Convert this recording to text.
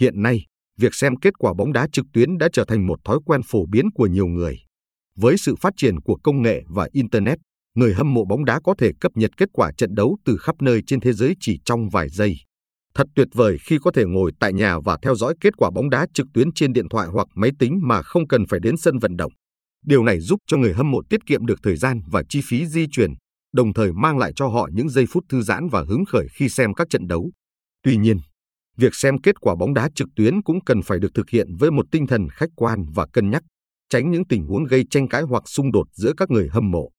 Hiện nay, việc xem kết quả bóng đá trực tuyến đã trở thành một thói quen phổ biến của nhiều người. Với sự phát triển của công nghệ và Internet, người hâm mộ bóng đá có thể cập nhật kết quả trận đấu từ khắp nơi trên thế giới chỉ trong vài giây. Thật tuyệt vời khi có thể ngồi tại nhà và theo dõi kết quả bóng đá trực tuyến trên điện thoại hoặc máy tính mà không cần phải đến sân vận động. Điều này giúp cho người hâm mộ tiết kiệm được thời gian và chi phí di chuyển, đồng thời mang lại cho họ những giây phút thư giãn và hứng khởi khi xem các trận đấu. Tuy nhiên, việc xem kết quả bóng đá trực tuyến cũng cần phải được thực hiện với một tinh thần khách quan và cân nhắc, tránh những tình huống gây tranh cãi hoặc xung đột giữa các người hâm mộ.